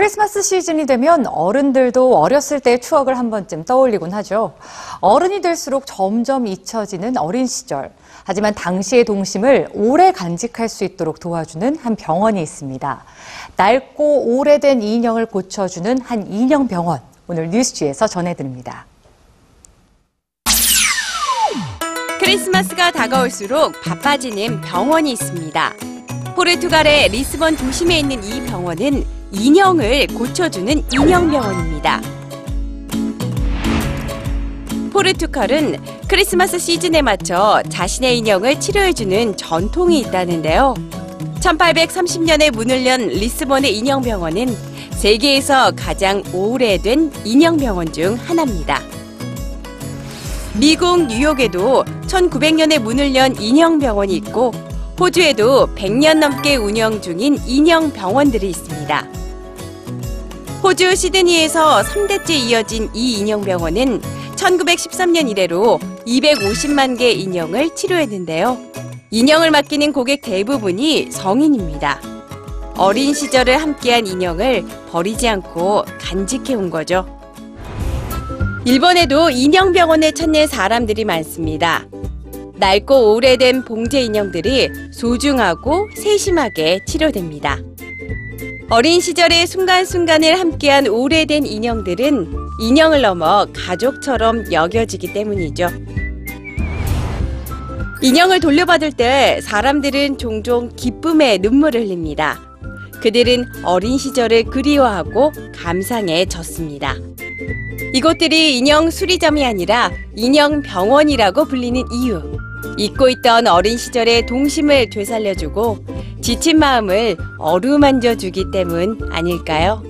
크리스마스 시즌이 되면 어른들도 어렸을 때의 추억을 한 번쯤 떠올리곤 하죠. 어른이 될수록 점점 잊혀지는 어린 시절. 하지만 당시의 동심을 오래 간직할 수 있도록 도와주는 한 병원이 있습니다. 낡고 오래된 인형을 고쳐주는 한 인형 병원. 오늘 뉴스지에서 전해드립니다. 크리스마스가 다가올수록 바빠지는 병원이 있습니다. 포르투갈의 리스본 도심에 있는 이 병원은 인형을 고쳐주는 인형병원입니다. 포르투갈은 크리스마스 시즌에 맞춰 자신의 인형을 치료해주는 전통이 있다는데요. 1830년에 문을 연 리스본의 인형병원은 세계에서 가장 오래된 인형병원 중 하나입니다. 미국 뉴욕에도 1900년에 문을 연 인형병원이 있고 호주에도 100년 넘게 운영 중인 인형 병원들이 있습니다. 호주 시드니에서 3대째 이어진 이 인형 병원은 1913년 이래로 250만 개 인형을 치료했는데요. 인형을 맡기는 고객 대부분이 성인입니다. 어린 시절을 함께한 인형을 버리지 않고 간직해 온 거죠. 일본에도 인형 병원을 찾는 사람들이 많습니다. 낡고 오래된 봉제 인형들이 소중하고 세심하게 치료됩니다. 어린 시절의 순간순간을 함께한 오래된 인형들은 인형을 넘어 가족처럼 여겨지기 때문이죠. 인형을 돌려받을 때 사람들은 종종 기쁨의 눈물을 흘립니다. 그들은 어린 시절을 그리워하고 감상에 젖습니다. 이곳들이 인형 수리점이 아니라 인형 병원이라고 불리는 이유. 잊고 있던 어린 시절의 동심을 되살려주고 지친 마음을 어루만져 주기 때문 아닐까요?